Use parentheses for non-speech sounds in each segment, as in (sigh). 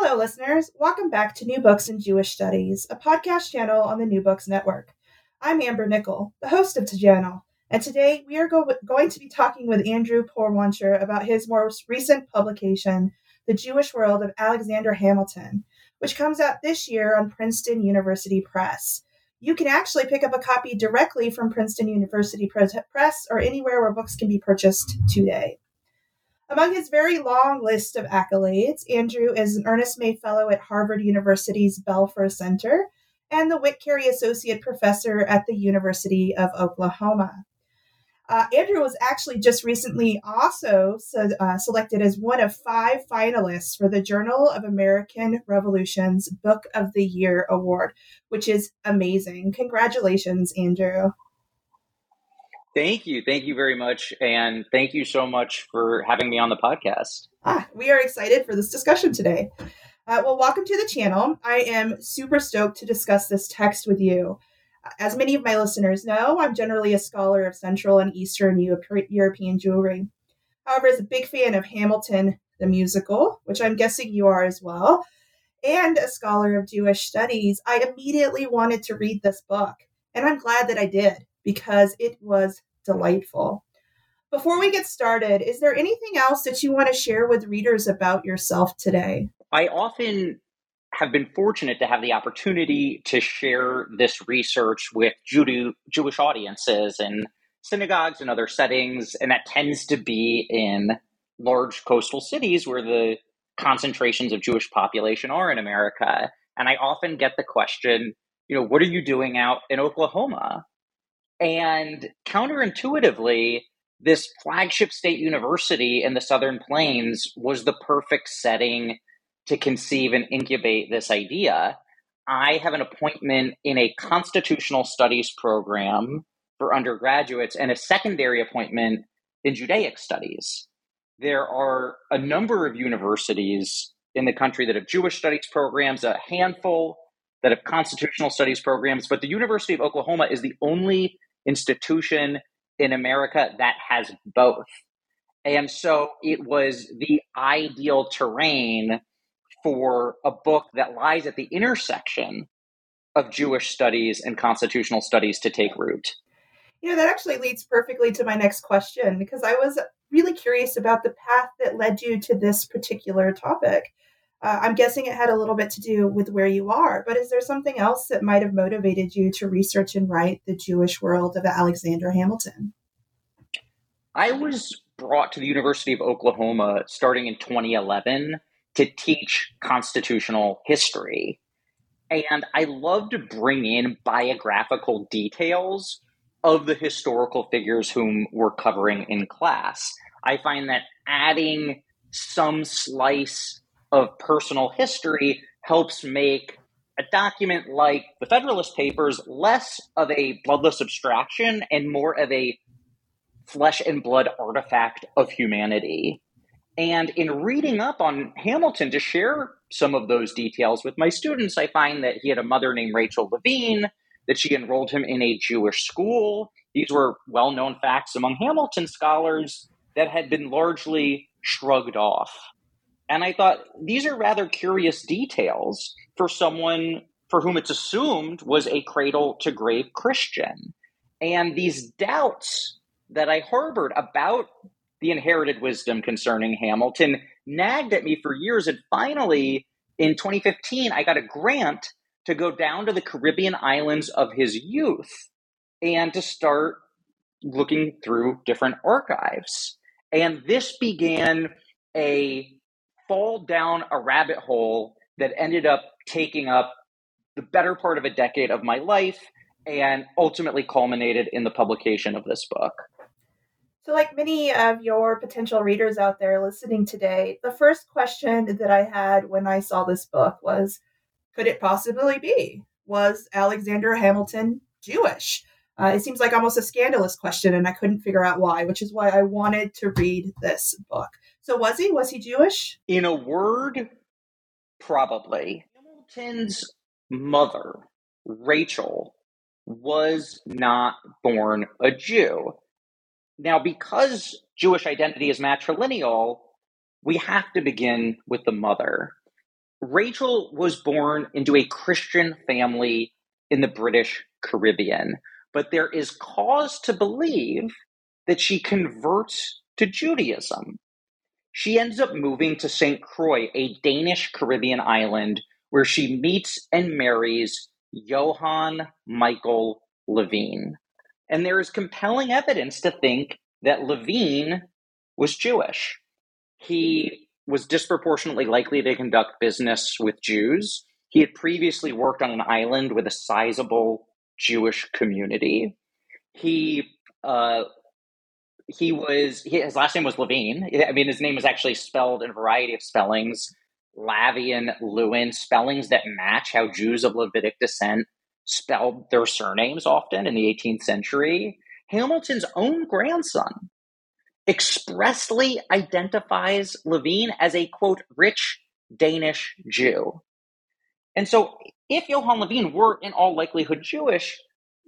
Hello, listeners. Welcome back to New Books in Jewish Studies, a podcast channel on the New Books Network. I'm Amber Nickel, the host of the channel, and today we are go- going to be talking with Andrew Porwancher about his most recent publication, The Jewish World of Alexander Hamilton, which comes out this year on Princeton University Press. You can actually pick up a copy directly from Princeton University Press or anywhere where books can be purchased today. Among his very long list of accolades, Andrew is an Ernest May Fellow at Harvard University's Belfer Center and the Wick Cary Associate Professor at the University of Oklahoma. Uh, Andrew was actually just recently also so, uh, selected as one of five finalists for the Journal of American Revolution's Book of the Year Award, which is amazing. Congratulations, Andrew. Thank you. Thank you very much. And thank you so much for having me on the podcast. Ah, we are excited for this discussion today. Uh, well, welcome to the channel. I am super stoked to discuss this text with you. As many of my listeners know, I'm generally a scholar of Central and Eastern European Jewry. However, as a big fan of Hamilton the musical, which I'm guessing you are as well, and a scholar of Jewish studies, I immediately wanted to read this book. And I'm glad that I did because it was delightful. Before we get started, is there anything else that you want to share with readers about yourself today? I often have been fortunate to have the opportunity to share this research with Jew- Jewish audiences in synagogues and other settings, and that tends to be in large coastal cities where the concentrations of Jewish population are in America. And I often get the question, you know, what are you doing out in Oklahoma? And counterintuitively, this flagship state university in the Southern Plains was the perfect setting to conceive and incubate this idea. I have an appointment in a constitutional studies program for undergraduates and a secondary appointment in Judaic studies. There are a number of universities in the country that have Jewish studies programs, a handful that have constitutional studies programs, but the University of Oklahoma is the only institution in America that has both. And so it was the ideal terrain for a book that lies at the intersection of Jewish studies and constitutional studies to take root. You know, that actually leads perfectly to my next question because I was really curious about the path that led you to this particular topic. Uh, I'm guessing it had a little bit to do with where you are, but is there something else that might have motivated you to research and write the Jewish world of Alexander Hamilton? I was brought to the University of Oklahoma starting in 2011 to teach constitutional history. And I love to bring in biographical details of the historical figures whom we're covering in class. I find that adding some slice of personal history helps make a document like the Federalist Papers less of a bloodless abstraction and more of a flesh and blood artifact of humanity. And in reading up on Hamilton to share some of those details with my students, I find that he had a mother named Rachel Levine, that she enrolled him in a Jewish school. These were well known facts among Hamilton scholars that had been largely shrugged off. And I thought these are rather curious details for someone for whom it's assumed was a cradle to grave Christian. And these doubts that I harbored about the inherited wisdom concerning Hamilton nagged at me for years. And finally, in 2015, I got a grant to go down to the Caribbean islands of his youth and to start looking through different archives. And this began a fall down a rabbit hole that ended up taking up the better part of a decade of my life and ultimately culminated in the publication of this book. So, like many of your potential readers out there listening today, the first question that I had when I saw this book was could it possibly be? Was Alexander Hamilton Jewish? Uh, it seems like almost a scandalous question, and I couldn't figure out why, which is why I wanted to read this book. So, was he? Was he Jewish? In a word, probably. Hamilton's mother, Rachel, was not born a Jew. Now, because Jewish identity is matrilineal, we have to begin with the mother. Rachel was born into a Christian family in the British Caribbean, but there is cause to believe that she converts to Judaism. She ends up moving to St. Croix, a Danish Caribbean island, where she meets and marries Johann Michael Levine. And there is compelling evidence to think that Levine was Jewish. He was disproportionately likely to conduct business with Jews. He had previously worked on an island with a sizable Jewish community. He uh, he was his last name was Levine. I mean, his name was actually spelled in a variety of spellings, Lavien, Lewin, spellings that match how Jews of Levitic descent spelled their surnames often in the 18th century. Hamilton's own grandson expressly identifies Levine as a quote, rich Danish Jew. And so, if Johann Levine were in all likelihood Jewish,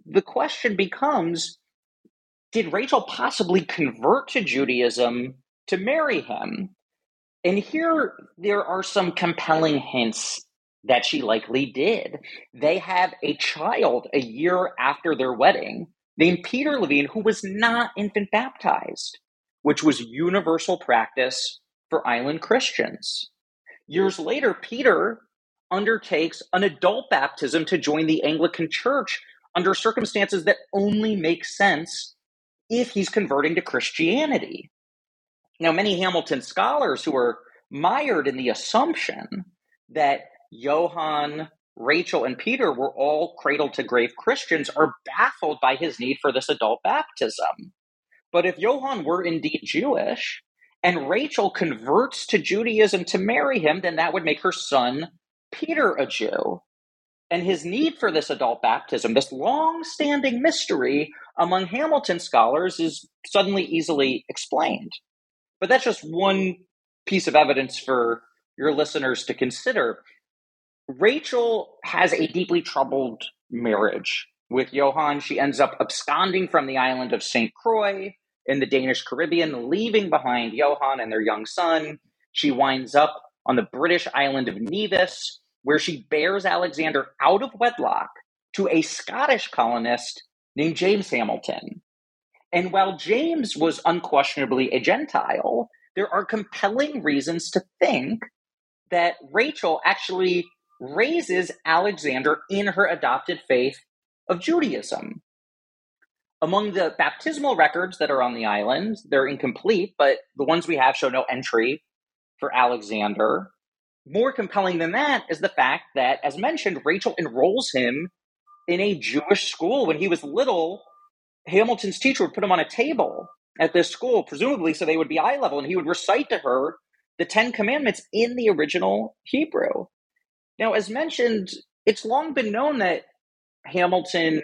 the question becomes did Rachel possibly convert to Judaism to marry him? And here there are some compelling hints that she likely did. They have a child a year after their wedding named Peter Levine, who was not infant baptized, which was universal practice for island Christians. Years later, Peter undertakes an adult baptism to join the Anglican Church under circumstances that only make sense if he's converting to Christianity. Now, many Hamilton scholars who are mired in the assumption that Johann, Rachel, and Peter were all cradle to grave Christians are baffled by his need for this adult baptism. But if Johann were indeed Jewish and Rachel converts to Judaism to marry him, then that would make her son Peter a Jew. And his need for this adult baptism, this long standing mystery among Hamilton scholars, is suddenly easily explained. But that's just one piece of evidence for your listeners to consider. Rachel has a deeply troubled marriage with Johann. She ends up absconding from the island of St. Croix in the Danish Caribbean, leaving behind Johann and their young son. She winds up on the British island of Nevis, where she bears Alexander out of wedlock to a Scottish colonist named James Hamilton. And while James was unquestionably a Gentile, there are compelling reasons to think that Rachel actually raises Alexander in her adopted faith of Judaism. Among the baptismal records that are on the island, they're incomplete, but the ones we have show no entry for Alexander. More compelling than that is the fact that, as mentioned, Rachel enrolls him in a Jewish school. When he was little, Hamilton's teacher would put him on a table at this school, presumably so they would be eye level, and he would recite to her the Ten Commandments in the original Hebrew. Now, as mentioned, it's long been known that Hamilton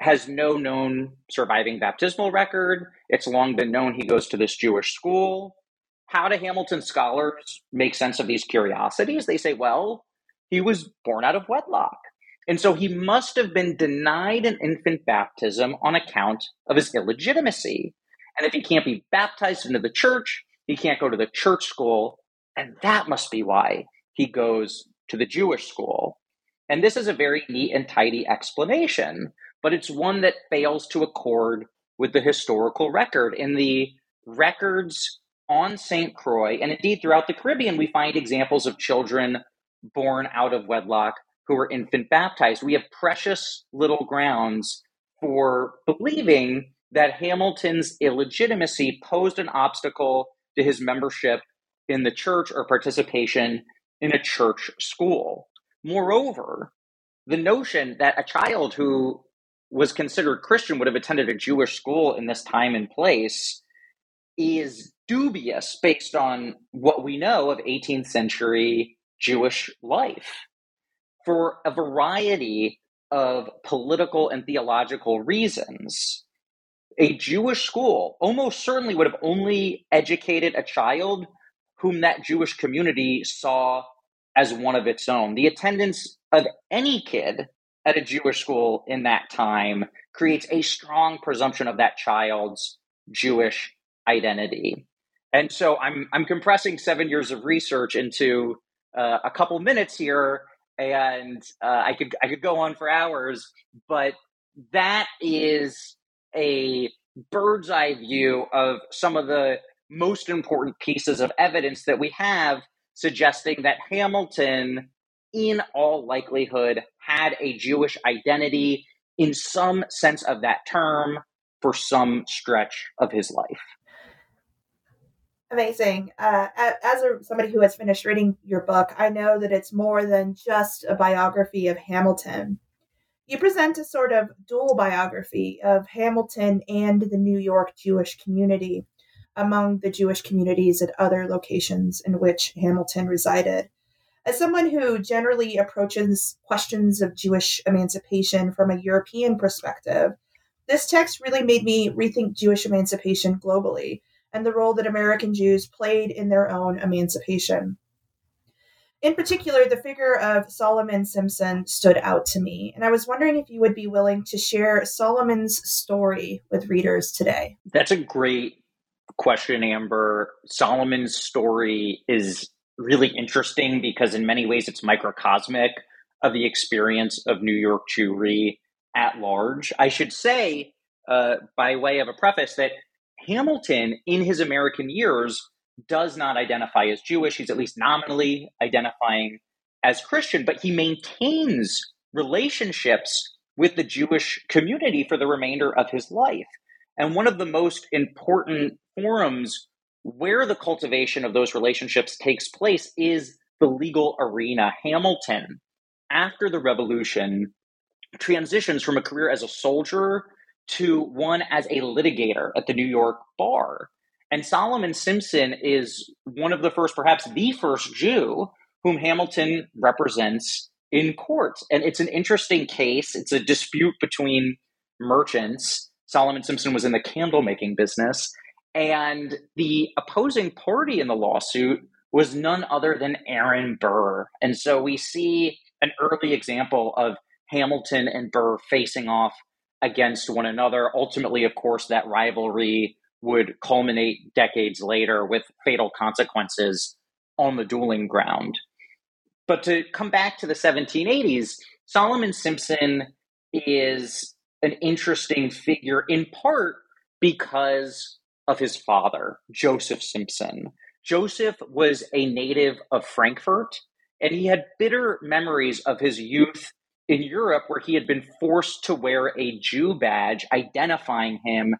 has no known surviving baptismal record. It's long been known he goes to this Jewish school. How do Hamilton scholars make sense of these curiosities? They say, well, he was born out of wedlock. And so he must have been denied an infant baptism on account of his illegitimacy. And if he can't be baptized into the church, he can't go to the church school. And that must be why he goes to the Jewish school. And this is a very neat and tidy explanation, but it's one that fails to accord with the historical record. In the records on St. Croix, and indeed throughout the Caribbean, we find examples of children born out of wedlock who were infant baptized. We have precious little grounds for believing that Hamilton's illegitimacy posed an obstacle to his membership in the church or participation in a church school. Moreover, the notion that a child who was considered Christian would have attended a Jewish school in this time and place is dubious based on what we know of 18th century Jewish life for a variety of political and theological reasons. A Jewish school almost certainly would have only educated a child whom that Jewish community saw as one of its own. The attendance of any kid at a Jewish school in that time creates a strong presumption of that child's Jewish identity. And so I'm I'm compressing seven years of research into uh, a couple minutes here, and uh, I could I could go on for hours, but that is a bird's eye view of some of the most important pieces of evidence that we have suggesting that Hamilton, in all likelihood, had a Jewish identity in some sense of that term for some stretch of his life. Amazing. Uh, as a, somebody who has finished reading your book, I know that it's more than just a biography of Hamilton. You present a sort of dual biography of Hamilton and the New York Jewish community among the Jewish communities at other locations in which Hamilton resided. As someone who generally approaches questions of Jewish emancipation from a European perspective, this text really made me rethink Jewish emancipation globally and the role that American Jews played in their own emancipation. In particular, the figure of Solomon Simpson stood out to me, and I was wondering if you would be willing to share Solomon's story with readers today. That's a great question, Amber. Solomon's story is really interesting because, in many ways, it's microcosmic of the experience of New York Jewry at large. I should say, uh, by way of a preface, that Hamilton, in his American years, does not identify as Jewish. He's at least nominally identifying as Christian, but he maintains relationships with the Jewish community for the remainder of his life. And one of the most important forums where the cultivation of those relationships takes place is the legal arena. Hamilton, after the revolution, transitions from a career as a soldier to one as a litigator at the New York bar. And Solomon Simpson is one of the first, perhaps the first Jew whom Hamilton represents in court. And it's an interesting case. It's a dispute between merchants. Solomon Simpson was in the candle making business. And the opposing party in the lawsuit was none other than Aaron Burr. And so we see an early example of Hamilton and Burr facing off against one another. Ultimately, of course, that rivalry would culminate decades later with fatal consequences on the dueling ground. But to come back to the 1780s, Solomon Simpson is an interesting figure in part because of his father, Joseph Simpson. Joseph was a native of Frankfurt, and he had bitter memories of his youth in Europe where he had been forced to wear a Jew badge identifying him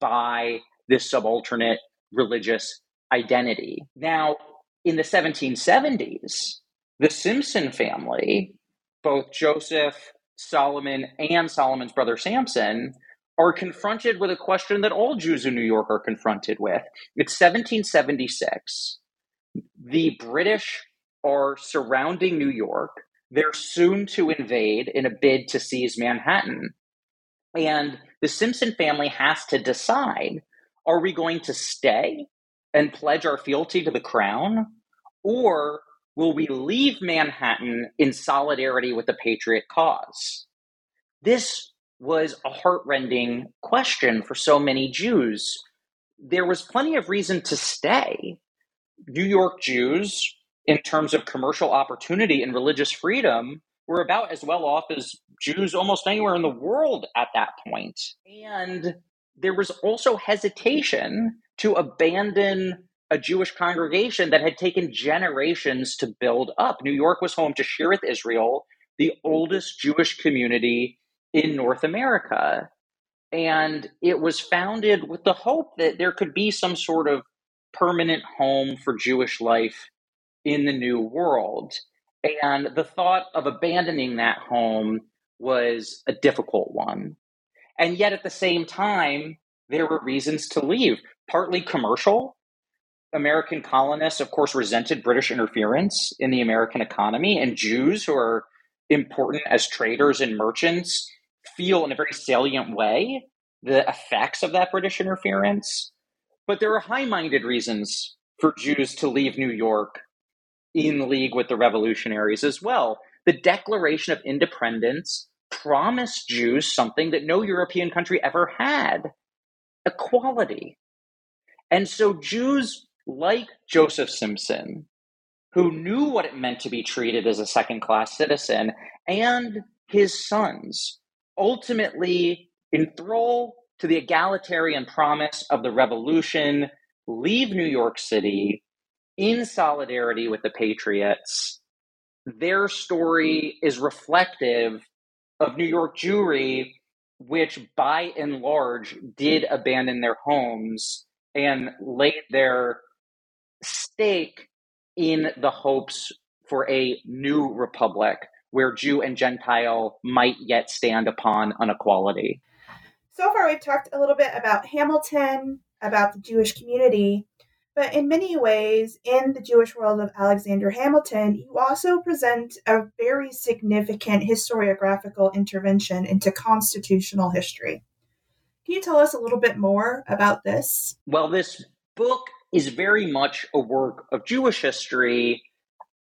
by this subalternate religious identity. Now, in the 1770s, the Simpson family, both Joseph, Solomon, and Solomon's brother Samson, are confronted with a question that all Jews in New York are confronted with. It's 1776. The British are surrounding New York. They're soon to invade in a bid to seize Manhattan. And the Simpson family has to decide are we going to stay and pledge our fealty to the crown? Or will we leave Manhattan in solidarity with the Patriot cause? This was a heartrending question for so many Jews. There was plenty of reason to stay. New York Jews in terms of commercial opportunity and religious freedom were about as well off as Jews almost anywhere in the world at that point. And there was also hesitation to abandon a Jewish congregation that had taken generations to build up. New York was home to Shearith Israel, the oldest Jewish community in North America. And it was founded with the hope that there could be some sort of permanent home for Jewish life in the new world. And the thought of abandoning that home was a difficult one. And yet at the same time, there were reasons to leave. partly commercial. American colonists, of course, resented British interference in the American economy, and Jews who are important as traders and merchants feel in a very salient way the effects of that British interference. But there are high minded reasons for Jews to leave New York in league with the revolutionaries as well. The Declaration of Independence promised Jews something that no European country ever had equality. And so Jews like Joseph Simpson, who knew what it meant to be treated as a second class citizen, and his sons ultimately enthrall to the egalitarian promise of the revolution, leave New York City in solidarity with the Patriots. Their story is reflective of New York Jewry, which by and large did abandon their homes and laid their stake in the hopes for a new republic where Jew and Gentile might yet stand upon an equality. So far, we've talked a little bit about Hamilton, about the Jewish community, but in many ways, in the Jewish world of Alexander Hamilton, you also present a very significant historiographical intervention into constitutional history. Can you tell us a little bit more about this? Well, this book is very much a work of Jewish history.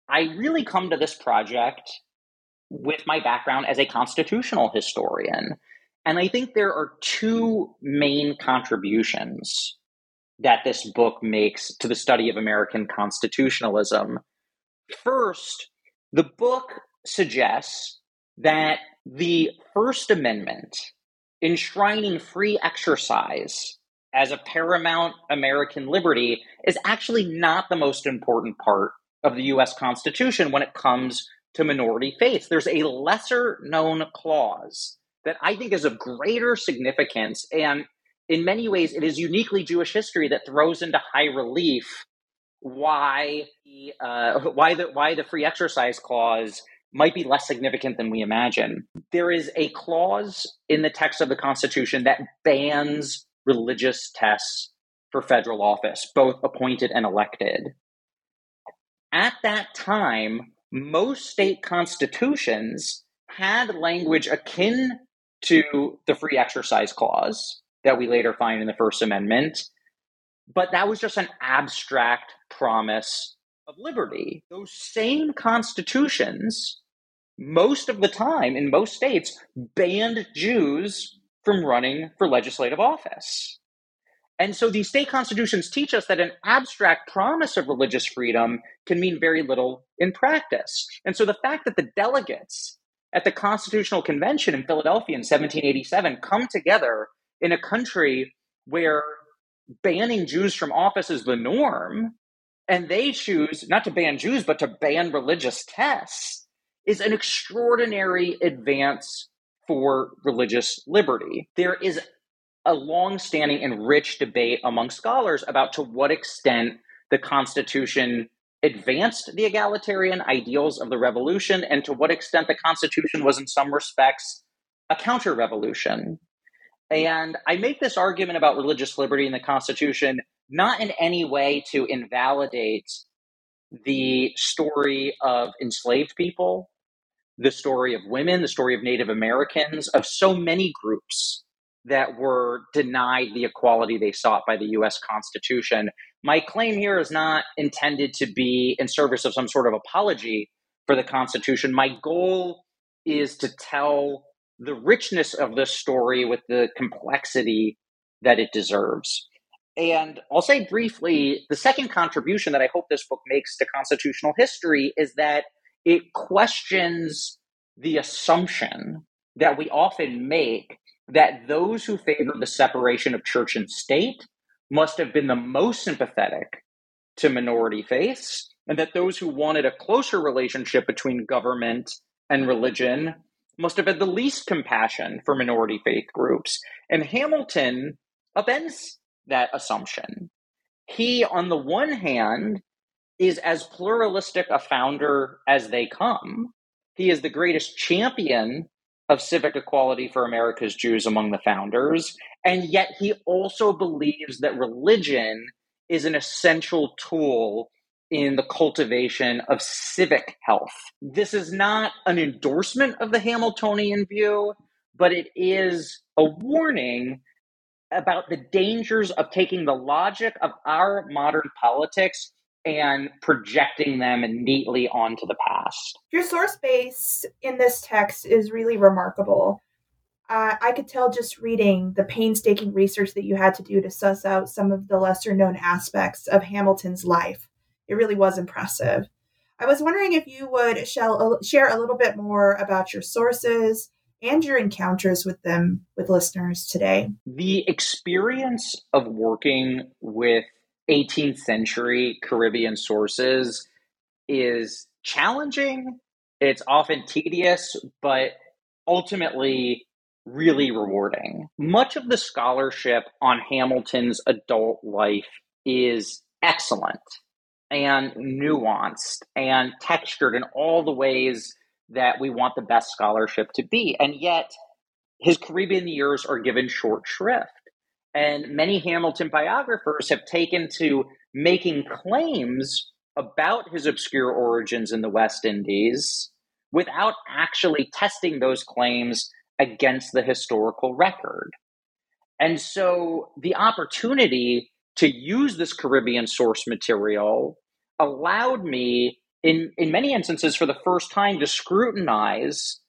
I really come to this project with my background as a constitutional historian. And I think there are two main contributions that this book makes to the study of American constitutionalism. First, the book suggests that the First Amendment, enshrining free exercise as a paramount American liberty, is actually not the most important part of the US Constitution when it comes to minority faiths. There's a lesser known clause that I think is of greater significance and in many ways, it is uniquely Jewish history that throws into high relief why the, uh, (laughs) why the why the free exercise clause might be less significant than we imagine. There is a clause in the text of the Constitution that bans religious tests for federal office, both appointed and elected. At that time, most state constitutions had language akin to the free exercise clause that we later find in the First Amendment. But that was just an abstract promise of liberty. Those same constitutions, most of the time in most states, banned Jews from running for legislative office. And so these state constitutions teach us that an abstract promise of religious freedom can mean very little in practice. And so the fact that the delegates at the Constitutional Convention in Philadelphia in 1787 come together in a country where banning Jews from office is the norm, and they choose not to ban Jews, but to ban religious tests, is an extraordinary advance for religious liberty. There is a long-standing and rich debate among scholars about to what extent the Constitution advanced the egalitarian ideals of the revolution and to what extent the Constitution was, in some respects, a counter revolution. Mm-hmm. And I make this argument about religious liberty in the Constitution not in any way to invalidate the story of enslaved people, the story of women, the story of Native Americans, of so many groups that were denied the equality they sought by the US Constitution. My claim here is not intended to be in service of some sort of apology for the Constitution. My goal is to tell the richness of this story with the complexity that it deserves. And I'll say briefly the second contribution that I hope this book makes to constitutional history is that it questions the assumption that we often make that those who favor the separation of church and state must have been the most sympathetic to minority faiths, and that those who wanted a closer relationship between government and religion must have had the least compassion for minority faith groups. And Hamilton upends that assumption. He, on the one hand, is as pluralistic a founder as they come. He is the greatest champion of civic equality for America's Jews among the founders. And yet he also believes that religion is an essential tool in the cultivation of civic health. This is not an endorsement of the Hamiltonian view, but it is a warning about the dangers of taking the logic of our modern politics and projecting them neatly onto the past. Your source base in this text is really remarkable. Uh, I could tell just reading the painstaking research that you had to do to suss out some of the lesser known aspects of Hamilton's life. It really was impressive. I was wondering if you would share a little bit more about your sources and your encounters with them with listeners today. The experience of working with 18th century Caribbean sources is challenging. It's often tedious, but ultimately really rewarding. Much of the scholarship on Hamilton's adult life is excellent and nuanced and textured in all the ways that we want the best scholarship to be. And yet, his Caribbean years are given short shrift. And many Hamilton biographers have taken to making claims about his obscure origins in the West Indies without actually testing those claims against the historical record. And so the opportunity to use this Caribbean source material allowed me, in, in many instances, for the first time, to scrutinize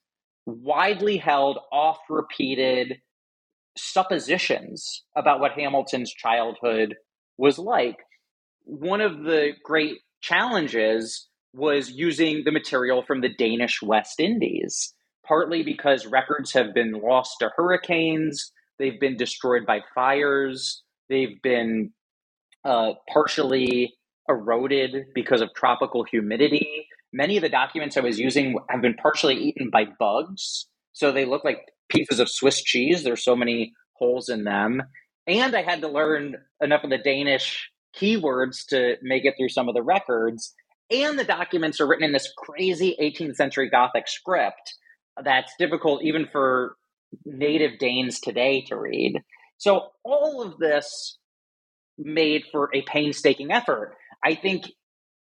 widely held, oft repeated suppositions about what Hamilton's childhood was like. One of the great challenges was using the material from the Danish West Indies, partly because records have been lost to hurricanes, they've been destroyed by fires, they've been uh, partially eroded because of tropical humidity. Many of the documents I was using have been partially eaten by bugs, so they look like pieces of Swiss cheese. There's so many holes in them. And I had to learn enough of the Danish keywords to make it through some of the records. And the documents are written in this crazy 18th century Gothic script that's difficult even for native Danes today to read. So all of this made for a painstaking effort. I think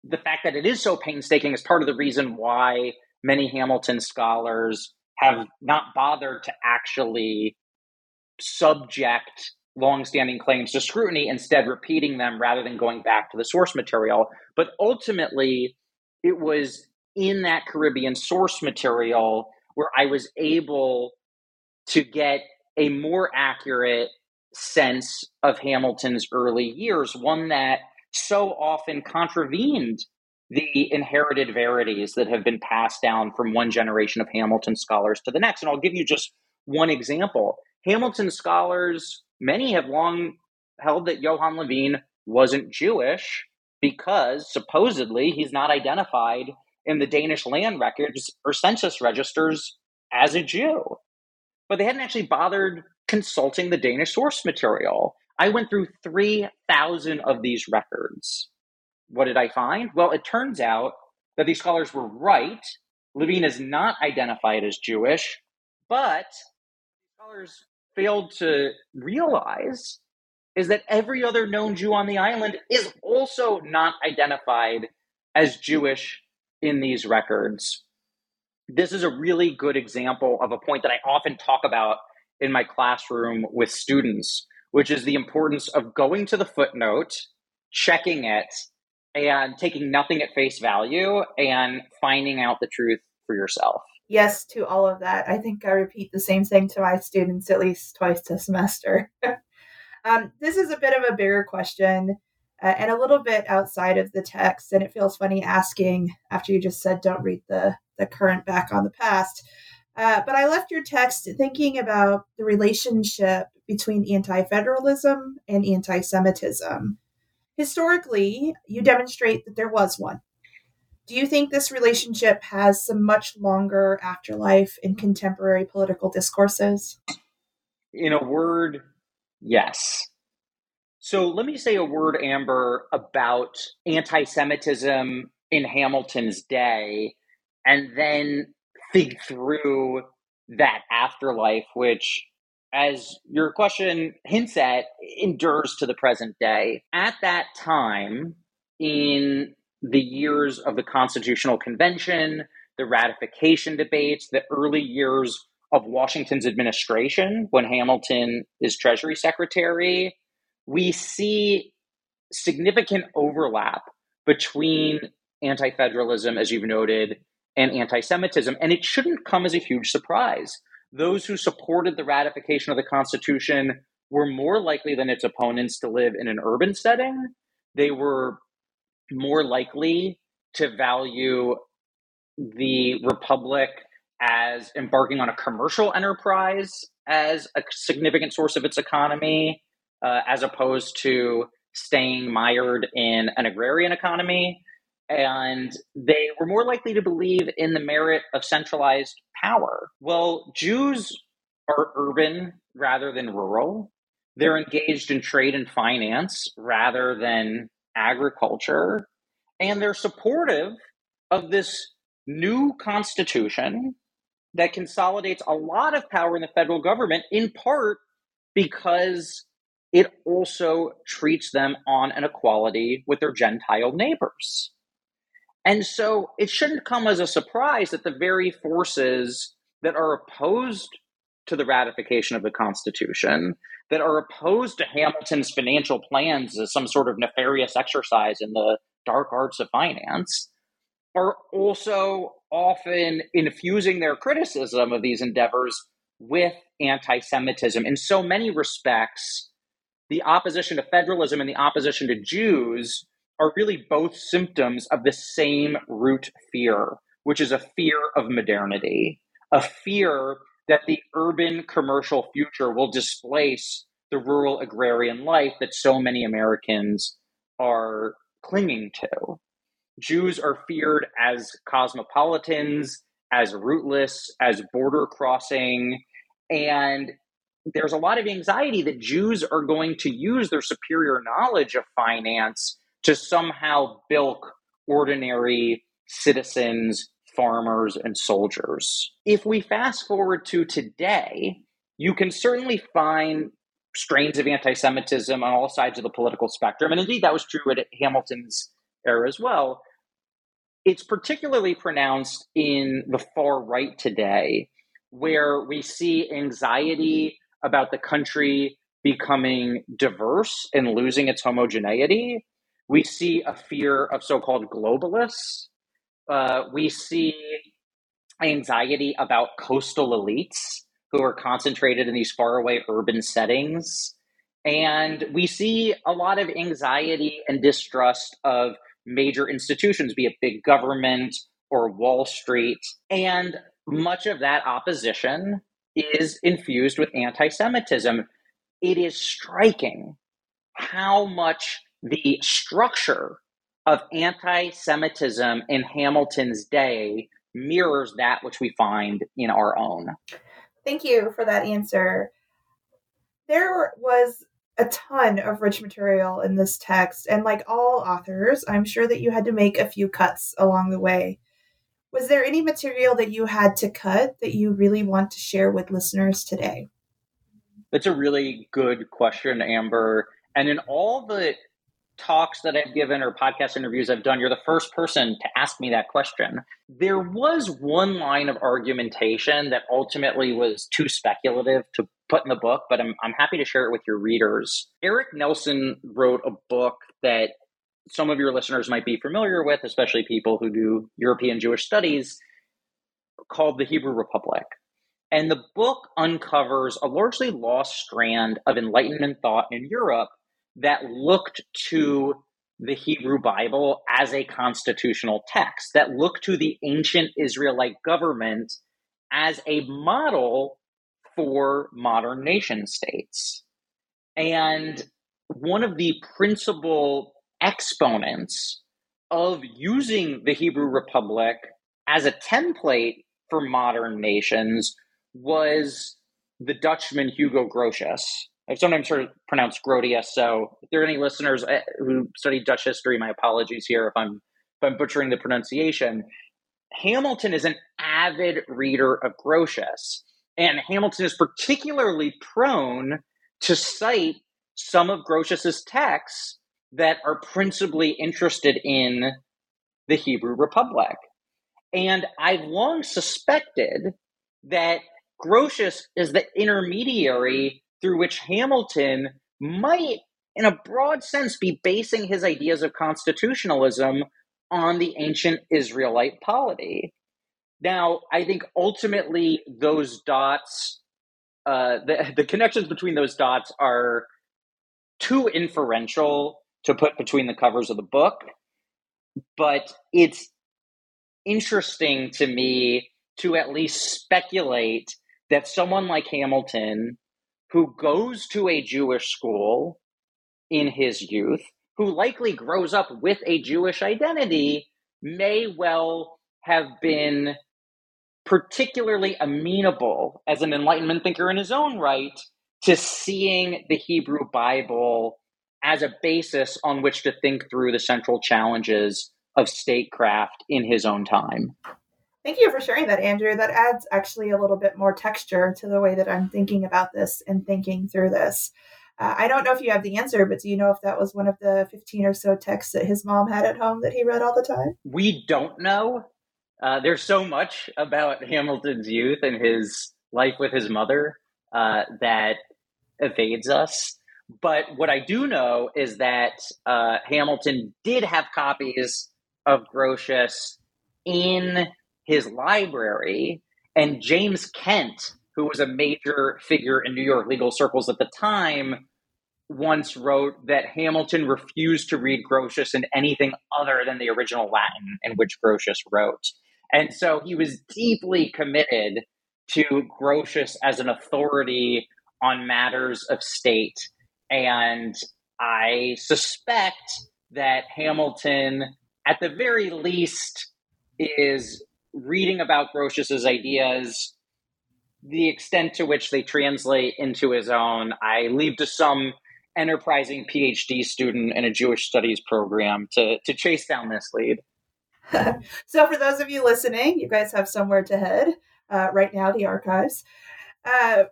the fact that it is so painstaking is part of the reason why many Hamilton scholars have not bothered to actually subject longstanding claims to scrutiny, instead repeating them rather than going back to the source material. But ultimately, it was in that Caribbean source material where I was able to get a more accurate sense of Hamilton's early years, one that so often contravened the inherited verities that have been passed down from one generation of Hamilton scholars to the next. And I'll give you just one example. Hamilton scholars, many have long held that Johann Levine wasn't Jewish because supposedly he's not identified in the Danish land records or census registers as a Jew. But they hadn't actually bothered consulting the Danish source material. I went through 3,000 of these records what did I find? Well, it turns out that these scholars were right. Levine is not identified as Jewish, but scholars failed to realize is that every other known Jew on the island is also not identified as Jewish in these records. This is a really good example of a point that I often talk about in my classroom with students, which is the importance of going to the footnote, checking it, and taking nothing at face value and finding out the truth for yourself. Yes, to all of that. I think I repeat the same thing to my students at least twice a semester. (laughs) um, this is a bit of a bigger question uh, and a little bit outside of the text, and it feels funny asking after you just said don't read the, the current back on the past. Uh, but I left your text thinking about the relationship between anti federalism and anti Semitism. Historically, you demonstrate that there was one. Do you think this relationship has some much longer afterlife in contemporary political discourses? In a word, yes. So let me say a word, Amber, about anti Semitism in Hamilton's day, and then think through that afterlife, which as your question hints at, endures to the present day. At that time, in the years of the Constitutional Convention, the ratification debates, the early years of Washington's administration when Hamilton is Treasury Secretary, we see significant overlap between anti federalism, as you've noted, and anti Semitism. And it shouldn't come as a huge surprise. Those who supported the ratification of the Constitution were more likely than its opponents to live in an urban setting. They were more likely to value the Republic as embarking on a commercial enterprise as a significant source of its economy, uh, as opposed to staying mired in an agrarian economy. And they were more likely to believe in the merit of centralized power. Well, Jews are urban rather than rural. They're engaged in trade and finance rather than agriculture. And they're supportive of this new constitution that consolidates a lot of power in the federal government, in part because it also treats them on an equality with their Gentile neighbors. And so it shouldn't come as a surprise that the very forces that are opposed to the ratification of the Constitution, that are opposed to Hamilton's financial plans as some sort of nefarious exercise in the dark arts of finance, are also often infusing their criticism of these endeavors with anti Semitism. In so many respects, the opposition to federalism and the opposition to Jews are really both symptoms of the same root fear, which is a fear of modernity, a fear that the urban commercial future will displace the rural agrarian life that so many Americans are clinging to. Jews are feared as cosmopolitans, as rootless, as border crossing. And there's a lot of anxiety that Jews are going to use their superior knowledge of finance to somehow bilk ordinary citizens, farmers, and soldiers. If we fast forward to today, you can certainly find strains of anti Semitism on all sides of the political spectrum. And indeed, that was true at Hamilton's era as well. It's particularly pronounced in the far right today, where we see anxiety about the country becoming diverse and losing its homogeneity. We see a fear of so called globalists. Uh, we see anxiety about coastal elites who are concentrated in these faraway urban settings. And we see a lot of anxiety and distrust of major institutions, be it big government or Wall Street. And much of that opposition is infused with anti Semitism. It is striking how much the structure of anti Semitism in Hamilton's day mirrors that which we find in our own. Thank you for that answer. There was a ton of rich material in this text, and like all authors, I'm sure that you had to make a few cuts along the way. Was there any material that you had to cut that you really want to share with listeners today? That's a really good question, Amber. And in all the talks that I've given or podcast interviews I've done, you're the first person to ask me that question. There was one line of argumentation that ultimately was too speculative to put in the book, but I'm, I'm happy to share it with your readers. Eric Nelson wrote a book that some of your listeners might be familiar with, especially people who do European Jewish studies, called The Hebrew Republic. And the book uncovers a largely lost strand of Enlightenment thought in Europe that looked to the Hebrew Bible as a constitutional text, that looked to the ancient Israelite government as a model for modern nation states. And one of the principal exponents of using the Hebrew Republic as a template for modern nations was the Dutchman Hugo Grotius. I've sometimes heard pronounced Grotius, so if there are any listeners eh, who study Dutch history, my apologies here if I'm if I'm butchering the pronunciation. Hamilton is an avid reader of Grotius, And Hamilton is particularly prone to cite some of Grotius's texts that are principally interested in the Hebrew Republic. And I've long suspected that Grotius is the intermediary through which Hamilton might, in a broad sense, be basing his ideas of constitutionalism on the ancient Israelite polity. Now, I think ultimately those dots, uh, the, (laughs) the connections between those dots are too inferential to put between the covers of the book, but it's interesting to me to at least speculate that someone like Hamilton, who goes to a Jewish school in his youth, who likely grows up with a Jewish identity, may well have been particularly amenable as an Enlightenment thinker in his own right to seeing the Hebrew Bible as a basis on which to think through the central challenges of statecraft in his own time. Thank you for sharing that, Andrew. That adds actually a little bit more texture to the way that I'm thinking about this and thinking through this. Uh, I don't know if you have the answer, but do you know if that was one of the 15 or so texts that his mom had at home that he read all the time? We don't know. Uh, there's so much about Hamilton's youth and his life with his mother uh, that evades us. But what I do know is that uh, Hamilton did have copies of Grotius in his library, and James Kent, who was a major figure in New York legal circles at the time, once wrote that Hamilton refused to read Grotius in anything other than the original Latin in which Grotius wrote. And so he was deeply committed to Grotius as an authority on matters of state. And I suspect that Hamilton, at the very least, is reading about Grotius's ideas, the extent to which they translate into his own, I leave to some enterprising PhD student in a Jewish studies program to, to chase down this lead. (laughs) so, for those of you listening, you guys have somewhere to head uh, right now, the archives. Uh,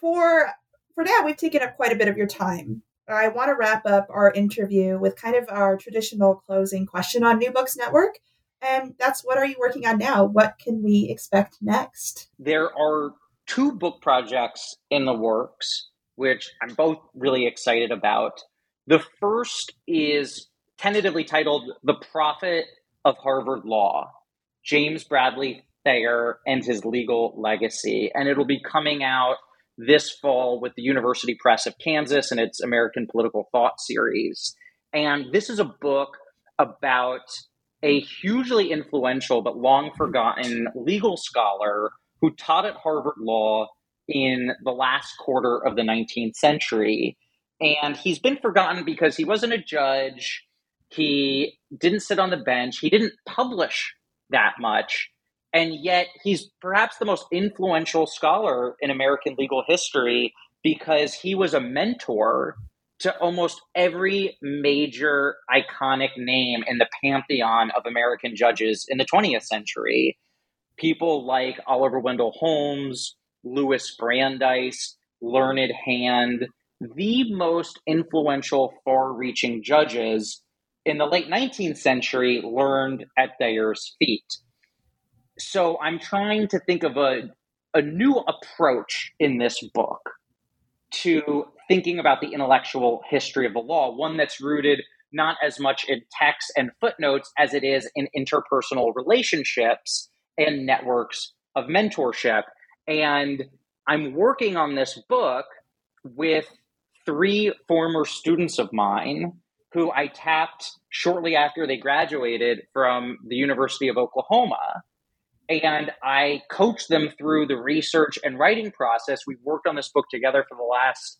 for for now, we've taken up quite a bit of your time. I want to wrap up our interview with kind of our traditional closing question on New Books Network. And that's what are you working on now? What can we expect next? There are two book projects in the works, which I'm both really excited about. The first is tentatively titled The Prophet of Harvard Law James Bradley Thayer and His Legal Legacy. And it'll be coming out this fall with the University Press of Kansas and its American Political Thought series. And this is a book about a hugely influential but long forgotten legal scholar who taught at Harvard Law in the last quarter of the 19th century. And he's been forgotten because he wasn't a judge, he didn't sit on the bench, he didn't publish that much. And yet, he's perhaps the most influential scholar in American legal history because he was a mentor to almost every major iconic name in the pantheon of American judges in the 20th century. People like Oliver Wendell Holmes, Louis Brandeis, Learned Hand, the most influential, far reaching judges in the late 19th century learned at Thayer's feet so I'm trying to think of a a new approach in this book to thinking about the intellectual history of the law, one that's rooted not as much in text and footnotes as it is in interpersonal relationships and networks of mentorship. And I'm working on this book with three former students of mine who I tapped shortly after they graduated from the University of Oklahoma and I coached them through the research and writing process. We've worked on this book together for the last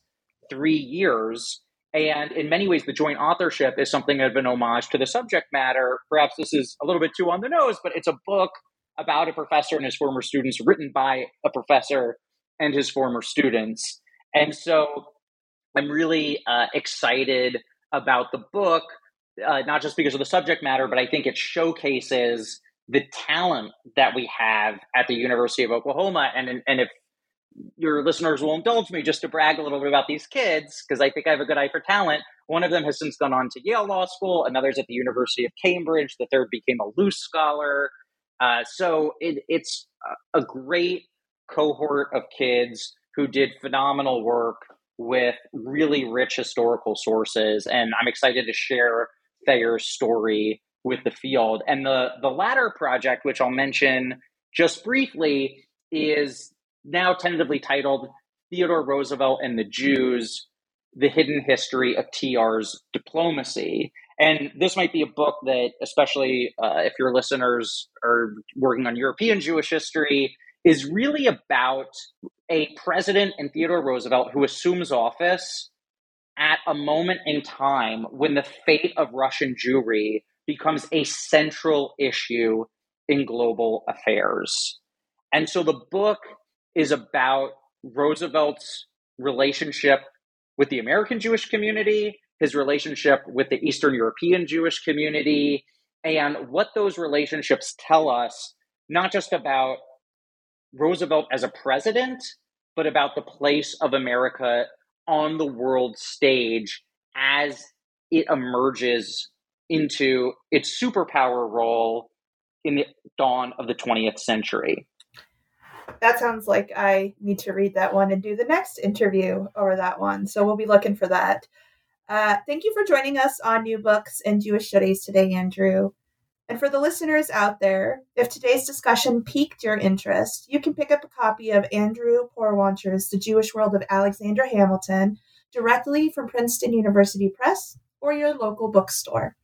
three years. And in many ways, the joint authorship is something of an homage to the subject matter. Perhaps this is a little bit too on the nose, but it's a book about a professor and his former students, written by a professor and his former students. And so I'm really uh, excited about the book, uh, not just because of the subject matter, but I think it showcases the talent that we have at the University of Oklahoma. And, and if your listeners will indulge me just to brag a little bit about these kids because I think I have a good eye for talent. One of them has since gone on to Yale Law School, another's at the University of Cambridge, the third became a Luce Scholar. Uh, so it, it's a great cohort of kids who did phenomenal work with really rich historical sources. And I'm excited to share Thayer's story with the field. And the, the latter project, which I'll mention just briefly, is now tentatively titled Theodore Roosevelt and the Jews The Hidden History of TR's Diplomacy. And this might be a book that, especially uh, if your listeners are working on European Jewish history, is really about a president in Theodore Roosevelt who assumes office at a moment in time when the fate of Russian Jewry becomes a central issue in global affairs. And so the book is about Roosevelt's relationship with the American Jewish community, his relationship with the Eastern European Jewish community, and what those relationships tell us, not just about Roosevelt as a president, but about the place of America on the world stage as it emerges into its superpower role in the dawn of the 20th century. That sounds like I need to read that one and do the next interview over that one. So we'll be looking for that. Uh, thank you for joining us on New Books and Jewish Studies today, Andrew. And for the listeners out there, if today's discussion piqued your interest, you can pick up a copy of Andrew Porwancher's The Jewish World of Alexander Hamilton directly from Princeton University Press or your local bookstore.